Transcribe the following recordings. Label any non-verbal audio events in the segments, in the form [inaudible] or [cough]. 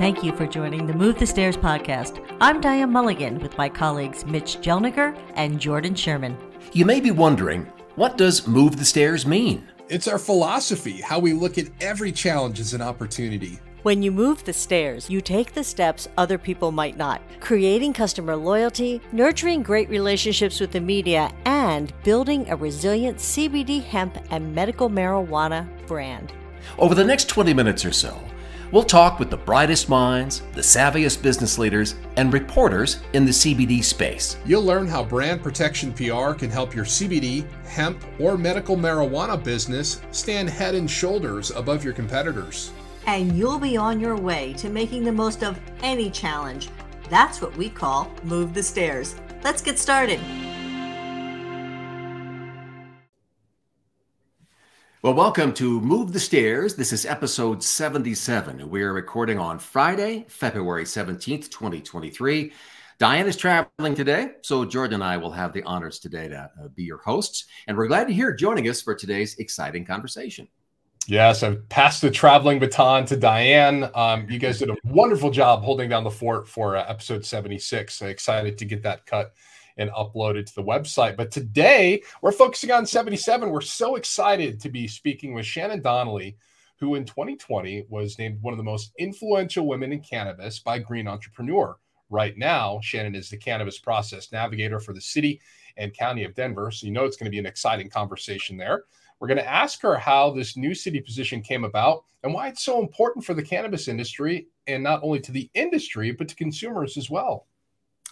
Thank you for joining the Move the Stairs podcast. I'm Diane Mulligan with my colleagues Mitch Jelniker and Jordan Sherman. You may be wondering, what does Move the Stairs mean? It's our philosophy, how we look at every challenge as an opportunity. When you move the stairs, you take the steps other people might not, creating customer loyalty, nurturing great relationships with the media, and building a resilient CBD hemp and medical marijuana brand. Over the next 20 minutes or so, We'll talk with the brightest minds, the savviest business leaders, and reporters in the CBD space. You'll learn how brand protection PR can help your CBD, hemp, or medical marijuana business stand head and shoulders above your competitors. And you'll be on your way to making the most of any challenge. That's what we call Move the Stairs. Let's get started. Well, welcome to Move the Stairs. This is episode 77. We are recording on Friday, February 17th, 2023. Diane is traveling today, so Jordan and I will have the honors today to uh, be your hosts. And we're glad to hear joining us for today's exciting conversation. Yes, I've passed the traveling baton to Diane. Um, you guys did a wonderful job holding down the fort for uh, episode 76. excited to get that cut and uploaded to the website. But today we're focusing on 77. We're so excited to be speaking with Shannon Donnelly, who in 2020 was named one of the most influential women in cannabis by Green Entrepreneur. Right now, Shannon is the cannabis process navigator for the city and county of Denver. So you know it's going to be an exciting conversation there. We're going to ask her how this new city position came about and why it's so important for the cannabis industry and not only to the industry, but to consumers as well.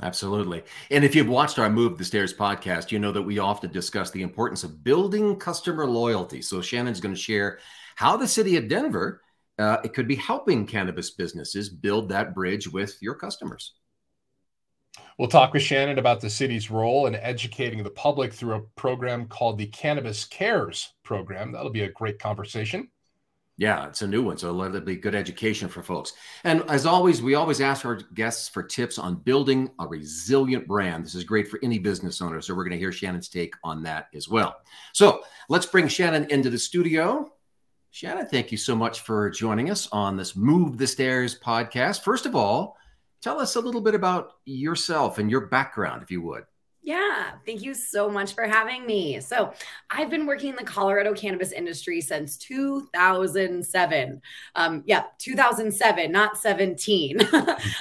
Absolutely. And if you've watched our Move the Stairs podcast, you know that we often discuss the importance of building customer loyalty. So Shannon's going to share how the city of Denver uh, it could be helping cannabis businesses build that bridge with your customers. We'll talk with Shannon about the city's role in educating the public through a program called the Cannabis Cares program. That'll be a great conversation. Yeah, it's a new one. So it'll be good education for folks. And as always, we always ask our guests for tips on building a resilient brand. This is great for any business owner. So we're going to hear Shannon's take on that as well. So let's bring Shannon into the studio. Shannon, thank you so much for joining us on this Move the Stairs podcast. First of all, tell us a little bit about yourself and your background, if you would. Yeah, thank you so much for having me. So, I've been working in the Colorado cannabis industry since 2007. Um, yeah, 2007, not 17. [laughs]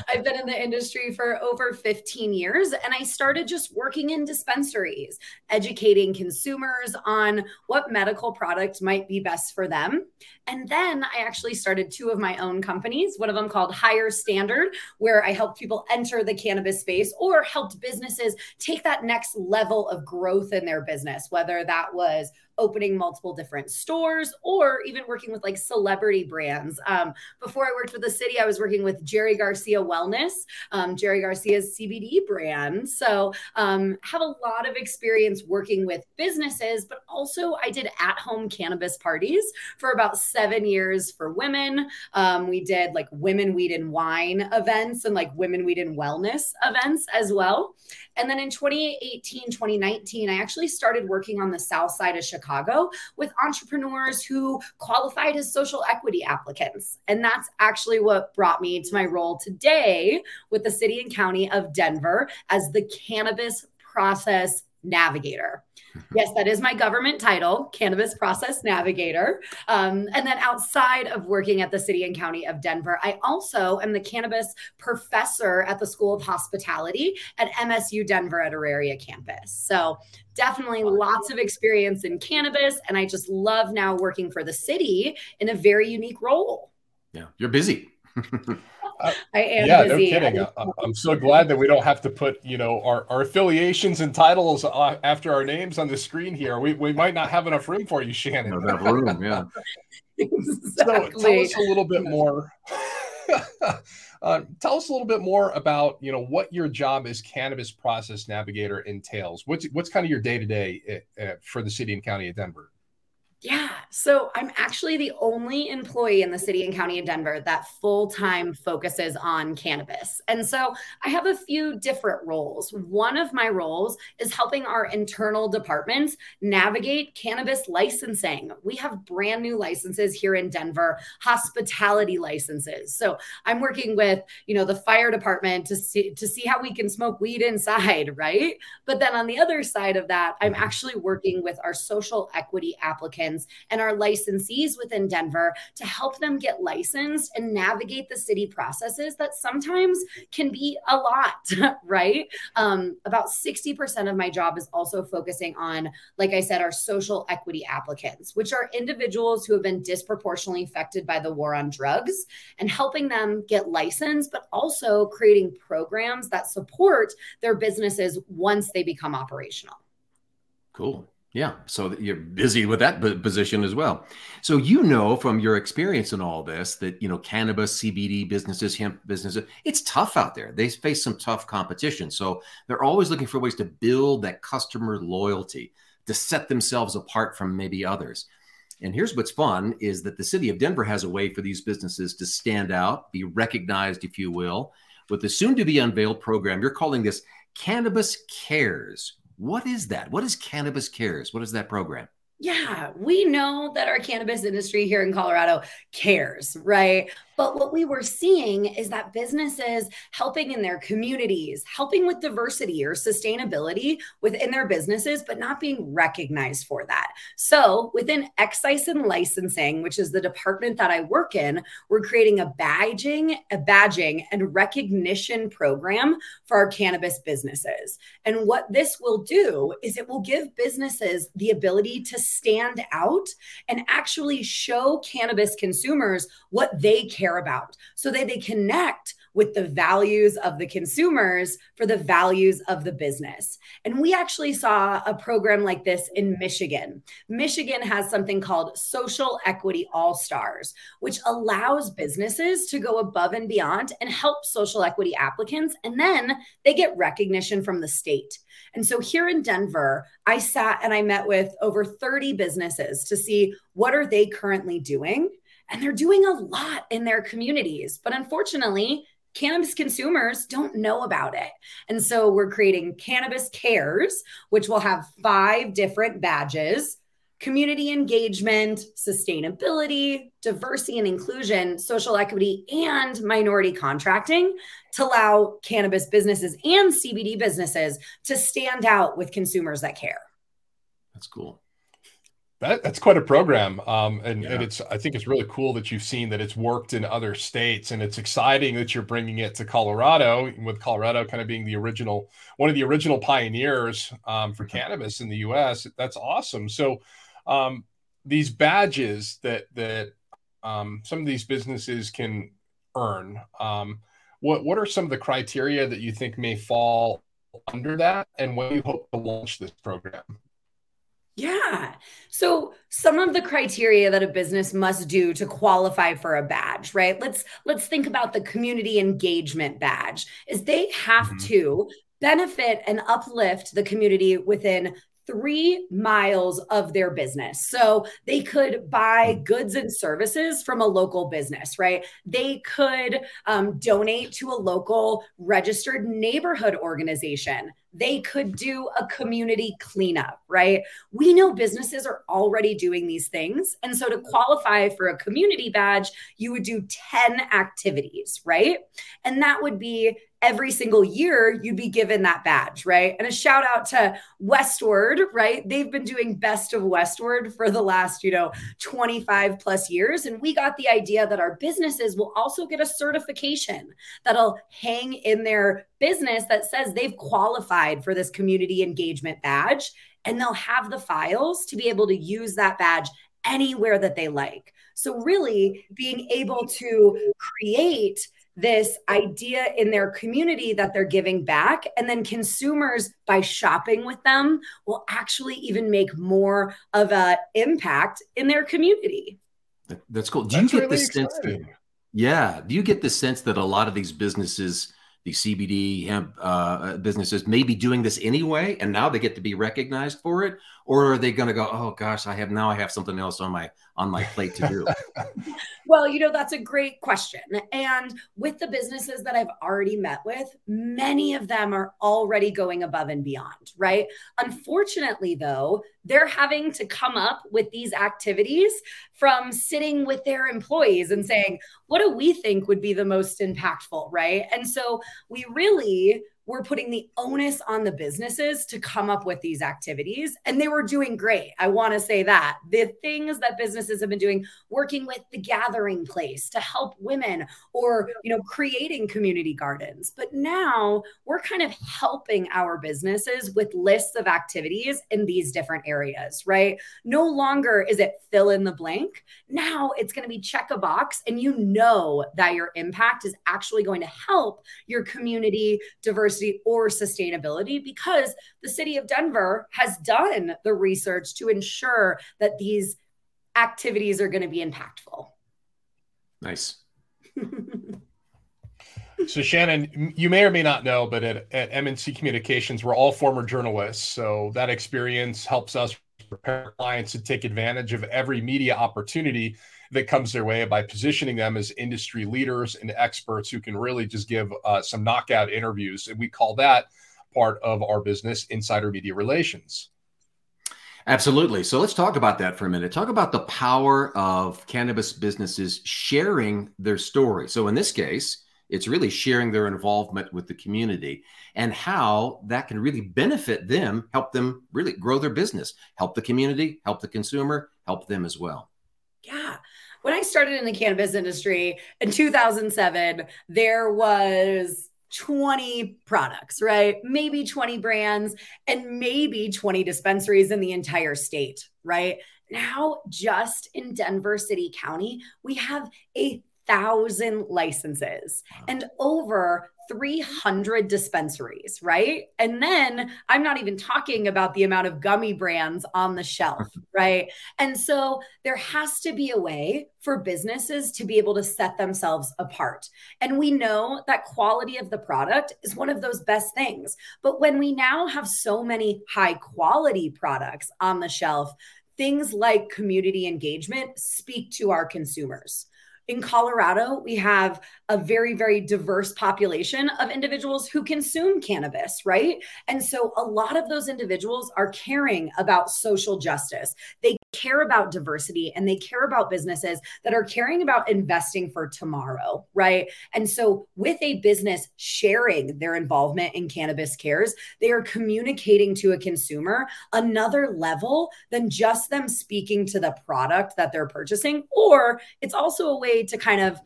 I've been in the industry for over 15 years, and I started just working in dispensaries, educating consumers on what medical product might be best for them. And then I actually started two of my own companies, one of them called Higher Standard, where I helped people enter the cannabis space or helped businesses take that next level of growth in their business, whether that was opening multiple different stores or even working with like celebrity brands. Um, before I worked with the city, I was working with Jerry Garcia Wellness, um, Jerry Garcia's CBD brand. So um, have a lot of experience working with businesses, but also I did at home cannabis parties for about seven years for women. Um, we did like women weed and wine events and like women weed and wellness events as well. And then in 2018, 2019, I actually started working on the south side of Chicago with entrepreneurs who qualified as social equity applicants. And that's actually what brought me to my role today with the city and county of Denver as the cannabis process navigator. Yes, that is my government title, Cannabis Process Navigator. Um, and then outside of working at the city and county of Denver, I also am the cannabis professor at the School of Hospitality at MSU Denver at Auraria campus. So definitely lots of experience in cannabis. And I just love now working for the city in a very unique role. Yeah, you're busy. [laughs] I am. Yeah, busy. no kidding. I, am so glad that we don't have to put you know our, our affiliations and titles uh, after our names on the screen here. We, we might not have enough room for you, Shannon. No, enough room, yeah. exactly. [laughs] So tell us a little bit more. [laughs] uh, tell us a little bit more about you know what your job as cannabis process navigator entails. What's what's kind of your day to day for the city and county of Denver? Yeah. So I'm actually the only employee in the city and county of Denver that full time focuses on cannabis. And so I have a few different roles. One of my roles is helping our internal departments navigate cannabis licensing. We have brand new licenses here in Denver, hospitality licenses. So I'm working with, you know, the fire department to see to see how we can smoke weed inside, [laughs] right? But then on the other side of that, I'm mm-hmm. actually working with our social equity applicants and our licensees within Denver to help them get licensed and navigate the city processes that sometimes can be a lot, [laughs] right? Um, about 60% of my job is also focusing on, like I said, our social equity applicants, which are individuals who have been disproportionately affected by the war on drugs and helping them get licensed, but also creating programs that support their businesses once they become operational. Cool. Yeah, so you're busy with that position as well. So you know from your experience in all this that you know cannabis, CBD businesses, hemp businesses, it's tough out there. They face some tough competition. So they're always looking for ways to build that customer loyalty, to set themselves apart from maybe others. And here's what's fun is that the city of Denver has a way for these businesses to stand out, be recognized, if you will, with the soon to be unveiled program. You're calling this Cannabis Cares. What is that? What is Cannabis Cares? What is that program? Yeah, we know that our cannabis industry here in Colorado cares, right? But what we were seeing is that businesses helping in their communities, helping with diversity or sustainability within their businesses, but not being recognized for that. So within excise and licensing, which is the department that I work in, we're creating a badging, a badging and recognition program for our cannabis businesses. And what this will do is it will give businesses the ability to stand out and actually show cannabis consumers what they care care about so that they connect with the values of the consumers for the values of the business. And we actually saw a program like this in Michigan. Michigan has something called Social Equity All Stars, which allows businesses to go above and beyond and help social equity applicants. And then they get recognition from the state. And so here in Denver, I sat and I met with over 30 businesses to see what are they currently doing and they're doing a lot in their communities. But unfortunately, cannabis consumers don't know about it. And so we're creating Cannabis Cares, which will have five different badges community engagement, sustainability, diversity and inclusion, social equity, and minority contracting to allow cannabis businesses and CBD businesses to stand out with consumers that care. That's cool. That, that's quite a program, um, and, yeah. and it's. I think it's really cool that you've seen that it's worked in other states, and it's exciting that you're bringing it to Colorado. With Colorado kind of being the original, one of the original pioneers um, for mm-hmm. cannabis in the U.S. That's awesome. So, um, these badges that that um, some of these businesses can earn. Um, what what are some of the criteria that you think may fall under that, and when you hope to launch this program? Yeah. So some of the criteria that a business must do to qualify for a badge, right? Let's let's think about the community engagement badge. Is they have mm-hmm. to benefit and uplift the community within three miles of their business. So they could buy hmm. goods and services from a local business, right? They could um, donate to a local registered neighborhood organization. They could do a community cleanup, right? We know businesses are already doing these things. And so to qualify for a community badge, you would do 10 activities, right? And that would be every single year you'd be given that badge, right? And a shout out to Westword, right? They've been doing best of Westword for the last, you know, 25 plus years. And we got the idea that our businesses will also get a certification that'll hang in their business that says they've qualified for this community engagement badge. And they'll have the files to be able to use that badge anywhere that they like. So, really being able to create this idea in their community that they're giving back. And then consumers, by shopping with them, will actually even make more of an impact in their community. That's cool. Do That's you get really the sense that, yeah, do you get the sense that a lot of these businesses, these CBD hemp uh, businesses, may be doing this anyway, and now they get to be recognized for it? Or are they going to go, oh gosh, I have now I have something else on my on my plate to do? [laughs] well, you know, that's a great question. And with the businesses that I've already met with, many of them are already going above and beyond, right? Unfortunately, though, they're having to come up with these activities from sitting with their employees and saying, what do we think would be the most impactful, right? And so we really we're putting the onus on the businesses to come up with these activities and they were doing great. I want to say that. The things that businesses have been doing working with the gathering place to help women or you know creating community gardens. But now we're kind of helping our businesses with lists of activities in these different areas right? No longer is it fill in the blank. Now it's going to be check a box and you know that your impact is actually going to help your community diversity diversity or sustainability because the city of Denver has done the research to ensure that these activities are going to be impactful. Nice. [laughs] so Shannon, you may or may not know, but at, at MNC Communications, we're all former journalists. So that experience helps us prepare clients to take advantage of every media opportunity that comes their way by positioning them as industry leaders and experts who can really just give uh, some knockout interviews. And we call that part of our business insider media relations. Absolutely. So let's talk about that for a minute. Talk about the power of cannabis businesses sharing their story. So in this case, it's really sharing their involvement with the community and how that can really benefit them, help them really grow their business, help the community, help the consumer, help them as well. Yeah when I started in the cannabis industry in 2007, there was 20 products, right? Maybe 20 brands and maybe 20 dispensaries in the entire state, right? Now, just in Denver City County, we have a thousand licenses and over 300 dispensaries, right? And then I'm not even talking about the amount of gummy brands on the shelf, [laughs] right? And so there has to be a way for businesses to be able to set themselves apart. And we know that quality of the product is one of those best things. But when we now have so many high quality products on the shelf, things like community engagement speak to our consumers in Colorado, we have a very, very diverse population of individuals who consume cannabis, right? And so a lot of those individuals are caring about social justice. They care about diversity and they care about businesses that are caring about investing for tomorrow, right? And so, with a business sharing their involvement in cannabis cares, they are communicating to a consumer another level than just them speaking to the product that they're purchasing. Or it's also a way to kind of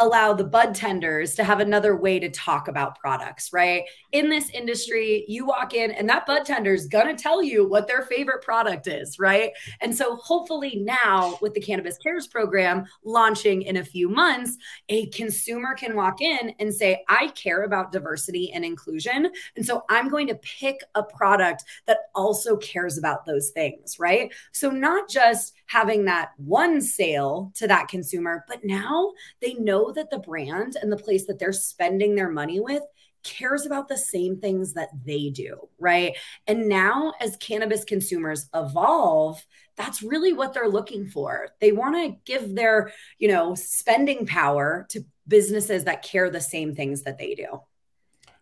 allow the bud tenders to have another way to talk about products, right? In this industry, you walk in and that bud tender is going to tell you what their favorite product is, right? And so hopefully now with the Cannabis Cares program launching in a few months, a consumer can walk in and say, I care about diversity and inclusion. And so I'm going to pick a product that also cares about those things, right? So not just having that one sale to that consumer, but now they know that the brand and the place that they're spending their money with cares about the same things that they do, right? And now, as cannabis consumers evolve, that's really what they're looking for. They want to give their, you know, spending power to businesses that care the same things that they do.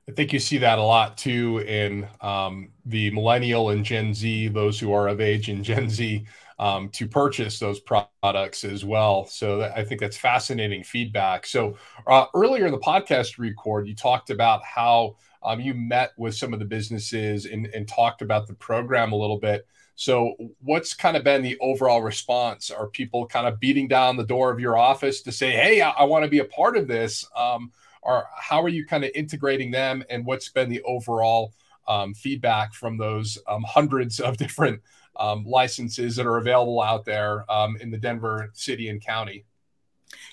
I think you see that a lot too in um, the millennial and Gen Z, those who are of age in Gen Z um, to purchase those products as well. So that, I think that's fascinating feedback. So uh, earlier in the podcast record, you talked about how um, you met with some of the businesses and, and talked about the program a little bit. So, what's kind of been the overall response? Are people kind of beating down the door of your office to say, "Hey, I, I want to be a part of this"? Um, or how are you kind of integrating them? And what's been the overall um, feedback from those um, hundreds of [laughs] different um, licenses that are available out there um, in the Denver city and county?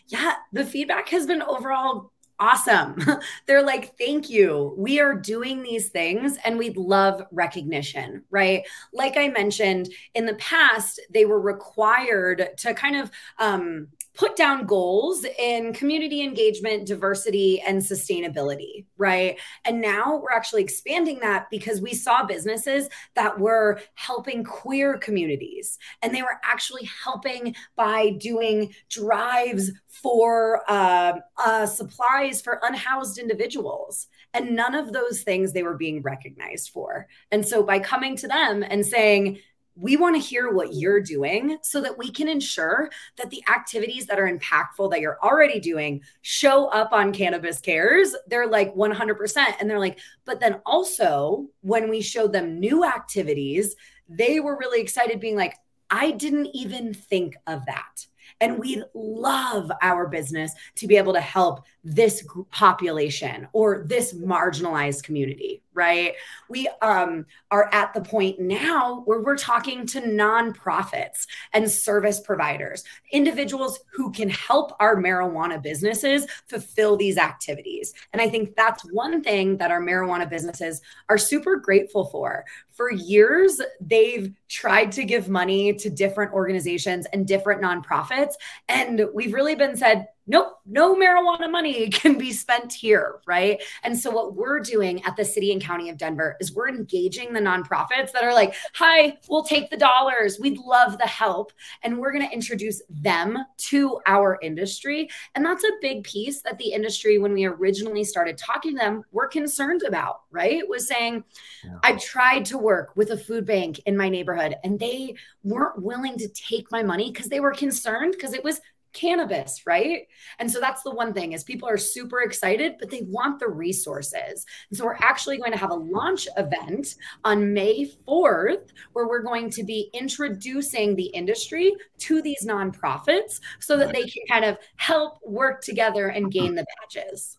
Yeah, the feedback has been overall awesome. [laughs] They're like, thank you. We are doing these things and we'd love recognition, right? Like I mentioned in the past, they were required to kind of, um, put down goals in community engagement, diversity, and sustainability, right? And now we're actually expanding that because we saw businesses that were helping queer communities and they were actually helping by doing drives for uh, uh, supplies for unhoused individuals. And none of those things they were being recognized for. And so by coming to them and saying, we want to hear what you're doing so that we can ensure that the activities that are impactful that you're already doing show up on Cannabis Cares. They're like 100%. And they're like, but then also when we showed them new activities, they were really excited, being like, I didn't even think of that. And we love our business to be able to help this population or this marginalized community, right? We um, are at the point now where we're talking to nonprofits and service providers, individuals who can help our marijuana businesses fulfill these activities. And I think that's one thing that our marijuana businesses are super grateful for. For years, they've tried to give money to different organizations and different nonprofits. And we've really been said, nope, no marijuana money [laughs] can be spent here, right? And so what we're doing at the city and county of Denver is we're engaging the nonprofits that are like, "Hi, we'll take the dollars. We'd love the help." And we're going to introduce them to our industry. And that's a big piece that the industry when we originally started talking to them were concerned about, right? Was saying, yeah. "I tried to work with a food bank in my neighborhood and they weren't willing to take my money because they were concerned because it was cannabis, right? And so that's the one thing is people are super excited, but they want the resources. And so we're actually going to have a launch event on May 4th where we're going to be introducing the industry to these nonprofits so that they can kind of help work together and gain the badges.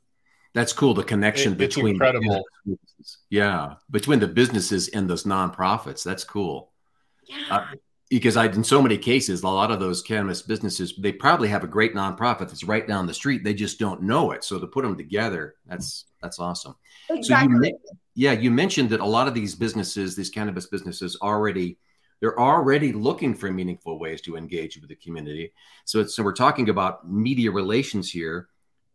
That's cool. The connection it, between incredible. yeah, between the businesses and those nonprofits. That's cool. Yeah. Uh, because I, in so many cases, a lot of those cannabis businesses, they probably have a great nonprofit that's right down the street. They just don't know it. So to put them together, that's that's awesome. Exactly. So you, yeah, you mentioned that a lot of these businesses, these cannabis businesses, already they're already looking for meaningful ways to engage with the community. So so we're talking about media relations here.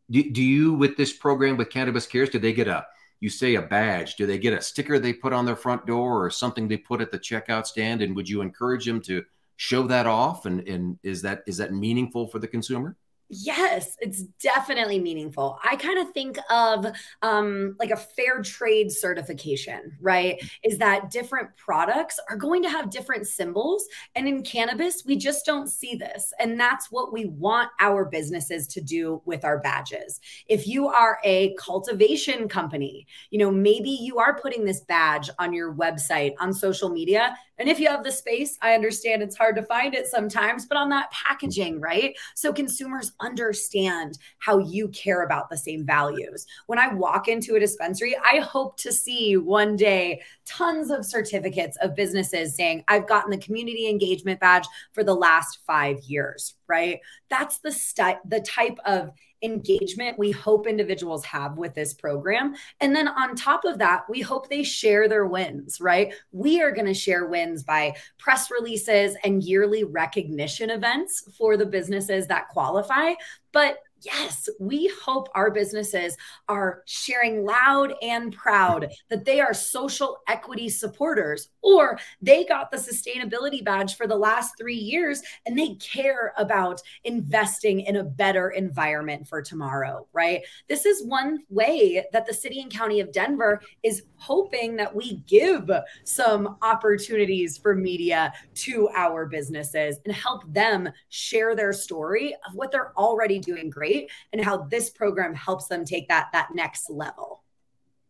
Do, do you, with this program with Cannabis Cares, do they get a you say a badge do they get a sticker they put on their front door or something they put at the checkout stand? And would you encourage them to show that off? And, and is that is that meaningful for the consumer Yes, it's definitely meaningful. I kind of think of um, like a fair trade certification, right? Is that different products are going to have different symbols. And in cannabis, we just don't see this. And that's what we want our businesses to do with our badges. If you are a cultivation company, you know, maybe you are putting this badge on your website, on social media. And if you have the space, I understand it's hard to find it sometimes, but on that packaging, right? So consumers understand how you care about the same values. When I walk into a dispensary, I hope to see one day tons of certificates of businesses saying, I've gotten the community engagement badge for the last five years, right? That's the, st- the type of engagement we hope individuals have with this program. And then on top of that, we hope they share their wins, right? We are going to share wins by press releases and yearly recognition events for the businesses that qualify. But yes, we hope our businesses are sharing loud and proud that they are social equity supporters or they got the sustainability badge for the last three years and they care about investing in a better environment for tomorrow, right? This is one way that the city and county of Denver is hoping that we give some opportunities for media to our businesses and help them share their story of what they're already doing great and how this program helps them take that that next level.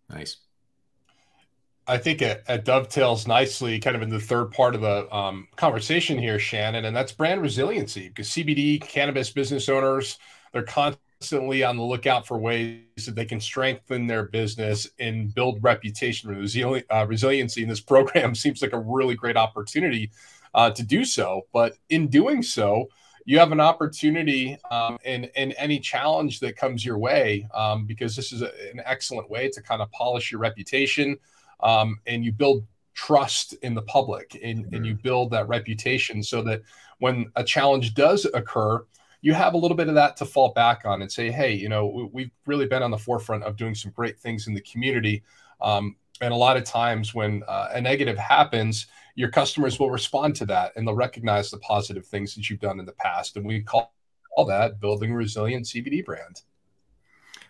Nice. I think it, it, dovetails nicely kind of in the third part of the um, conversation here, Shannon, and that's brand resiliency because CBD cannabis business owners, they're constantly on the lookout for ways that they can strengthen their business and build reputation resili- uh, resiliency. And this [laughs] program seems like a really great opportunity uh, to do so. But in doing so, you have an opportunity um, in in any challenge that comes your way um, because this is a, an excellent way to kind of polish your reputation um, and you build trust in the public and, mm-hmm. and you build that reputation so that when a challenge does occur you have a little bit of that to fall back on and say, hey, you know, we've really been on the forefront of doing some great things in the community. Um, and a lot of times when uh, a negative happens, your customers will respond to that and they'll recognize the positive things that you've done in the past. And we call all that building a resilient CBD brand.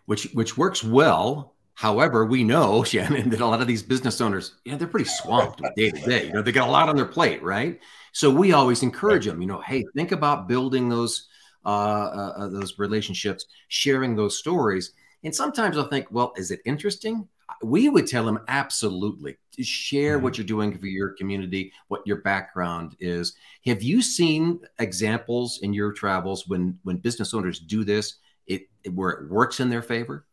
Which which works well. However, we know, [laughs] Shannon, that a lot of these business owners, you know, they're pretty swamped day to day. You know, they got a lot on their plate, right? So we always encourage them, you know, hey, think about building those uh, uh, uh those relationships, sharing those stories. And sometimes I'll think, well, is it interesting? We would tell them absolutely share mm-hmm. what you're doing for your community, what your background is. Have you seen examples in your travels when when business owners do this, it where it works in their favor?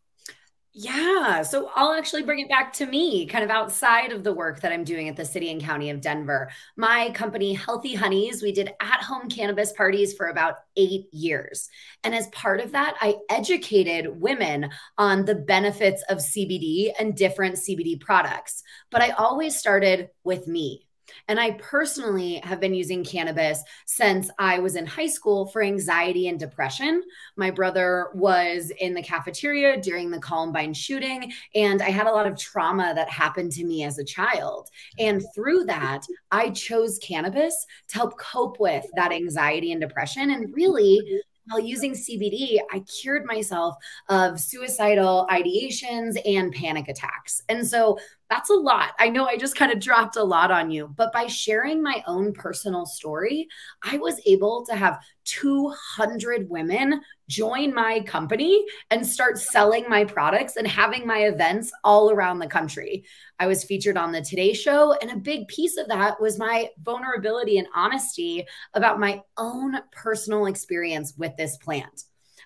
Yeah. So I'll actually bring it back to me, kind of outside of the work that I'm doing at the city and county of Denver. My company, Healthy Honeys, we did at home cannabis parties for about eight years. And as part of that, I educated women on the benefits of CBD and different CBD products. But I always started with me. And I personally have been using cannabis since I was in high school for anxiety and depression. My brother was in the cafeteria during the Columbine shooting, and I had a lot of trauma that happened to me as a child. And through that, I chose cannabis to help cope with that anxiety and depression and really while using CBD, I cured myself of suicidal ideations and panic attacks. And so that's a lot. I know I just kind of dropped a lot on you, but by sharing my own personal story, I was able to have 200 women join my company and start selling my products and having my events all around the country. I was featured on the Today Show, and a big piece of that was my vulnerability and honesty about my own personal experience with this plant.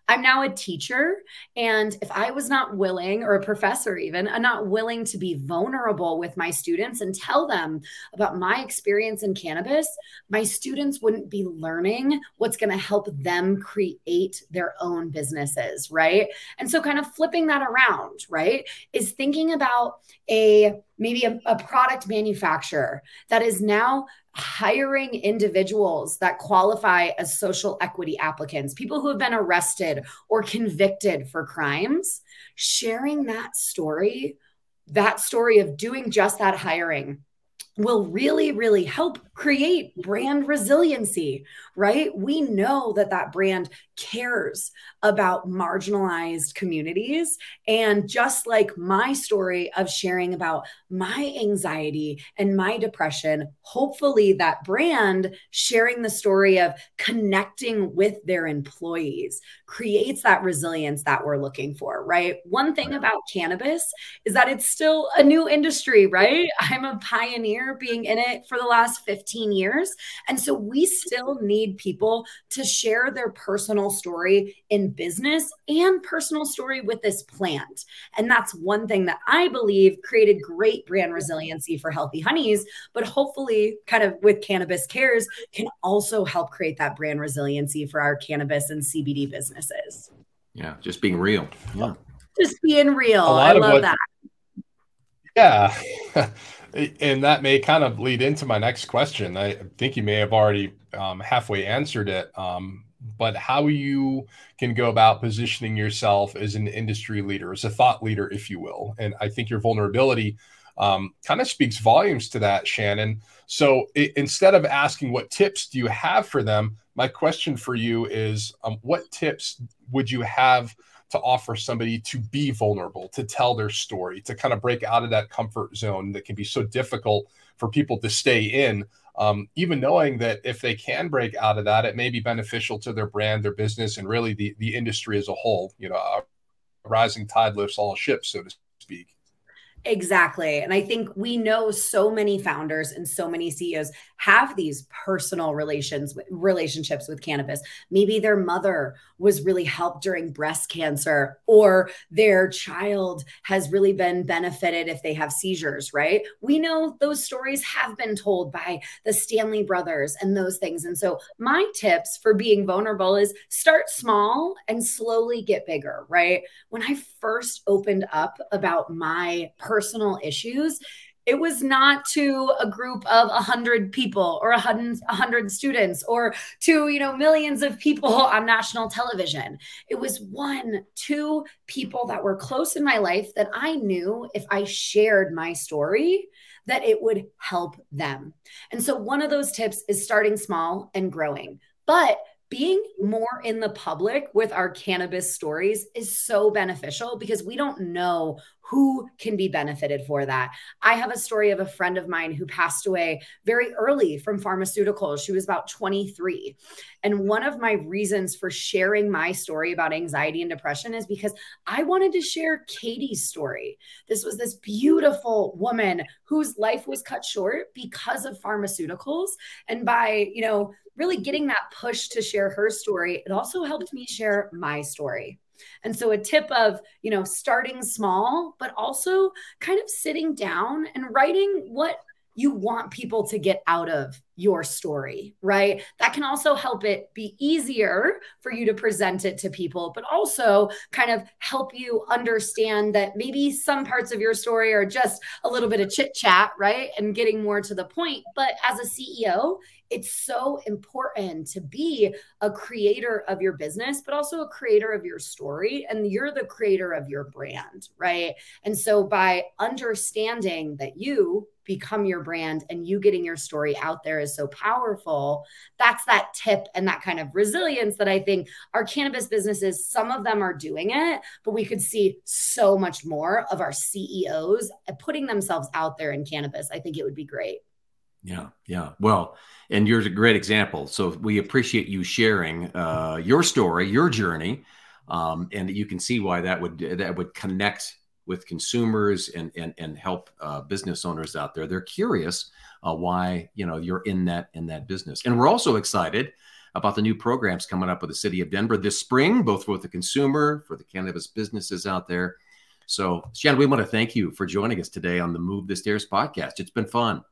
I'm now a teacher. And if I was not willing, or a professor even, I'm not willing to be vulnerable with my students and tell them about my experience in cannabis, my students wouldn't be learning what's going to help them create their own businesses. Right. And so, kind of flipping that around, right, is thinking about a maybe a, a product manufacturer that is now hiring individuals that qualify as social equity applicants, people who have been arrested or convicted for crimes, sharing that story, that story of doing just that hiring will really, really help create brand resiliency, right? We know that that brand cares about marginalized communities. And just like my story of sharing about my anxiety and my depression, hopefully that brand sharing the story of connecting with their employees creates that resilience that we're looking for, right? One thing about cannabis is that it's still a new industry, right? I'm a pioneer being in it for the last 15 years. And so we still need people to share their personal story in business and personal story with this plant. And that's one thing that I believe created great brand resiliency for Healthy Honeys, but hopefully, kind of with Cannabis Cares, can also help create that brand resiliency for our cannabis and CBD businesses. Yeah, just being real. Yeah. Just being real. I love what, that. Yeah. [laughs] and that may kind of lead into my next question. I think you may have already um, halfway answered it. Um, but how you can go about positioning yourself as an industry leader, as a thought leader, if you will. And I think your vulnerability um, kind of speaks volumes to that, Shannon. So it, instead of asking what tips do you have for them, my question for you is um, what tips would you have to offer somebody to be vulnerable, to tell their story, to kind of break out of that comfort zone that can be so difficult for people to stay in? um, even knowing that if they can break out of that, it may be beneficial to their brand, their business, and really the the industry as a whole. You know, a rising tide lifts all ships, so to speak. Exactly. And I think we know so many founders and so many CEOs have these personal relations relationships with cannabis. Maybe their mother was really helped during breast cancer or their child has really been benefited if they have seizures, right? We know those stories have been told by the Stanley brothers and those things. And so my tips for being vulnerable is start small and slowly get bigger, right? When I first opened up about my personal issues, it was not to a group of 100 people or 100, 100 students or to you know millions of people [laughs] on national television. It was one two people that were close in my life that i knew if i shared my story that it would help them. And so one of those tips is starting small and growing. But being mm-hmm. more in the public with our cannabis stories is so beneficial because we don't know who can be benefited for that. I have a story of a friend of mine who passed away very early from pharmaceuticals. She was about 23. And one of my reasons for sharing my story about anxiety and depression is because I wanted to share Katie's story. This was this beautiful woman whose life was cut short because of pharmaceuticals. And by, you know, really getting that push to share her story, it also helped me share my story. And so a tip of, you know, starting small, but also kind of sitting down and writing what you want people to get out of your story, right? That can also help it be easier for you to present it to people, but also kind of help you understand that maybe some parts of your story are just a little bit of chit chat, right? And getting more to the point. But as a CEO, it's so important to be a creator of your business, but also a creator of your story. And you're the creator of your brand, right? And so by understanding that you become your brand and you getting your story out there is so powerful, that's that tip and that kind of resilience that I think our cannabis businesses, some of them are doing it, but we could see so much more of our CEOs putting themselves out there in cannabis. I think it would be great. Yeah, yeah. Well, and you're a great example. So we appreciate you sharing uh, your story, your journey, um, and you can see why that would that would connect with consumers and and and help uh, business owners out there. They're curious uh, why you know you're in that in that business, and we're also excited about the new programs coming up with the city of Denver this spring, both for the consumer, for the cannabis businesses out there. So, Shannon, we want to thank you for joining us today on the Move the Stairs podcast. It's been fun.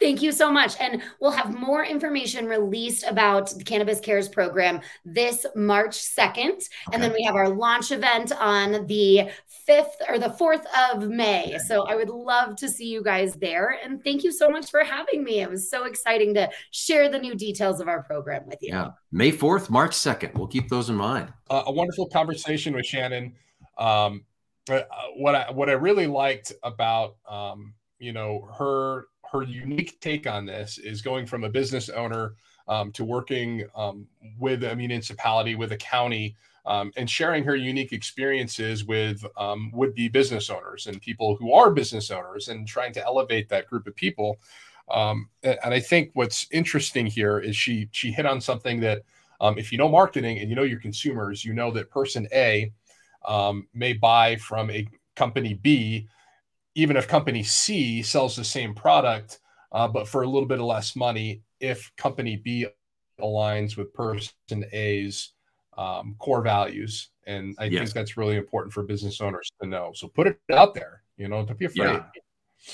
Thank you so much. And we'll have more information released about the Cannabis Cares program this March 2nd. Okay. And then we have our launch event on the 5th or the 4th of May. So I would love to see you guys there. And thank you so much for having me. It was so exciting to share the new details of our program with you. Yeah. May 4th, March 2nd. We'll keep those in mind. Uh, a wonderful conversation with Shannon. Um, uh, what I what I really liked about um, you know her her unique take on this is going from a business owner um, to working um, with a municipality, with a county, um, and sharing her unique experiences with um, would-be business owners and people who are business owners, and trying to elevate that group of people. Um, and, and, I think what's interesting here is she she hit on something that um, if you know marketing and you know your consumers, you know that person A may buy from a company B even if company C sells the same product, uh, but for a little bit of less money, if company B aligns with person A's um, core values. And I yes. think that's really important for business owners to know. So put it out there, you know, don't be afraid.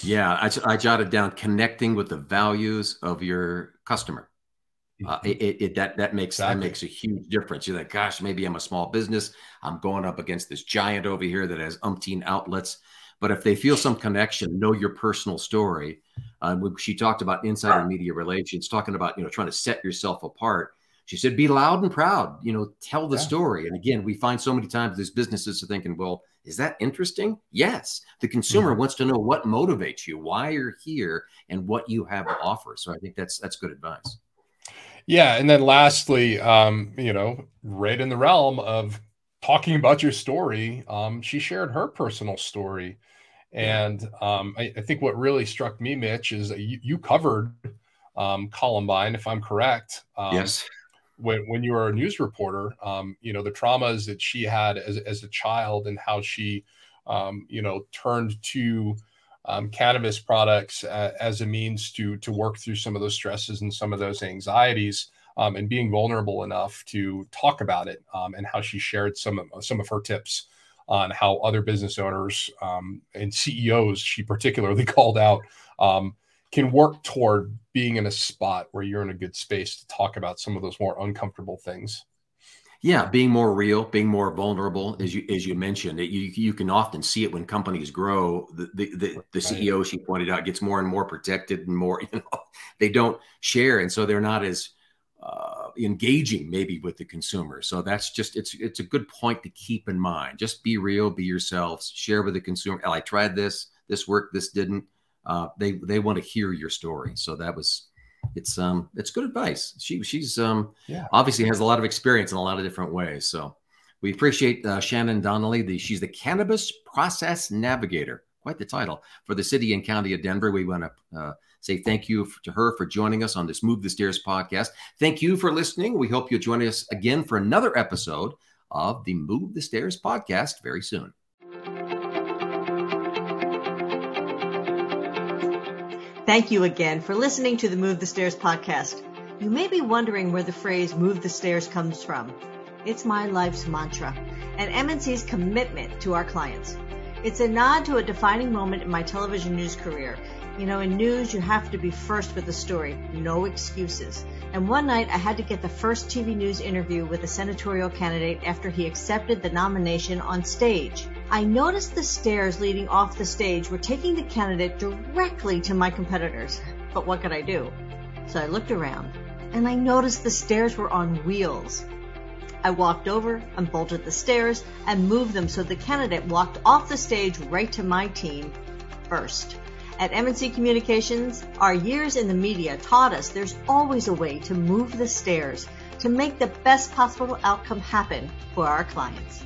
Yeah, yeah I, I jotted down connecting with the values of your customer. Uh, mm-hmm. it, it, that that makes exactly. that makes a huge difference. You're like, gosh, maybe I'm a small business. I'm going up against this giant over here that has umpteen outlets. But if they feel some connection, know your personal story. Uh, she talked about insider media relations, talking about you know trying to set yourself apart. She said, "Be loud and proud. You know, tell the yeah. story." And again, we find so many times these businesses are thinking, "Well, is that interesting?" Yes, the consumer mm-hmm. wants to know what motivates you, why you're here, and what you have to offer. So I think that's that's good advice. Yeah, and then lastly, um, you know, right in the realm of talking about your story, um, she shared her personal story and um, I, I, think what really struck me, Mitch, is that you, you covered um, Columbine, if I'm correct. Um, yes. When, when you were a news reporter, um, you know, the traumas that she had as, as a child and how she, um, you know, turned to um, cannabis products uh, as a means to, to work through some of those stresses and some of those anxieties. and being vulnerable enough to talk about it, and how she shared some of some of her tips on how other business owners um, and CEOs, she particularly [laughs] called out, um, can work toward being in a spot where you're in a good space to talk about some of those more uncomfortable things. Yeah, being more real, being more vulnerable, as you as you mentioned, it, you you can often see it when companies grow. The the the, the CEO she pointed out gets more and more protected and more [laughs] you know they don't share, and so they're not as uh, engaging maybe with the consumer. So that's just it's it's a good point to keep in mind. Just be real, be yourselves, share with the consumer. Oh, I tried this, this worked, this didn't. Uh, they they want to hear your story. So that was it's um it's good advice. She she's um yeah. obviously has a lot of experience in a lot of different ways. So we appreciate uh, Shannon Donnelly. The she's the cannabis process navigator, quite the title for the city and county of Denver. We want to uh, say thank you to her for joining us on this Move the Stairs podcast. Thank you for listening. We hope you'll join us again for another episode of the Move the Stairs podcast very soon. Thank you again for listening to the Move the Stairs podcast. You may be wondering where the phrase move the stairs comes from. It's my life's mantra and MNC's commitment to our clients. It's a nod to a defining moment in my television news career. You know, in news, you have to be first with the story, no excuses. And one night, I had to get the first TV news interview with a senatorial candidate after he accepted the nomination on stage. I noticed the stairs leading off the stage were taking the candidate directly to my competitors. But what could I do? So I looked around and I noticed the stairs were on wheels. I walked over, unbolted the stairs, and moved them so the candidate walked off the stage right to my team first. At MNC Communications, our years in the media taught us there's always a way to move the stairs to make the best possible outcome happen for our clients.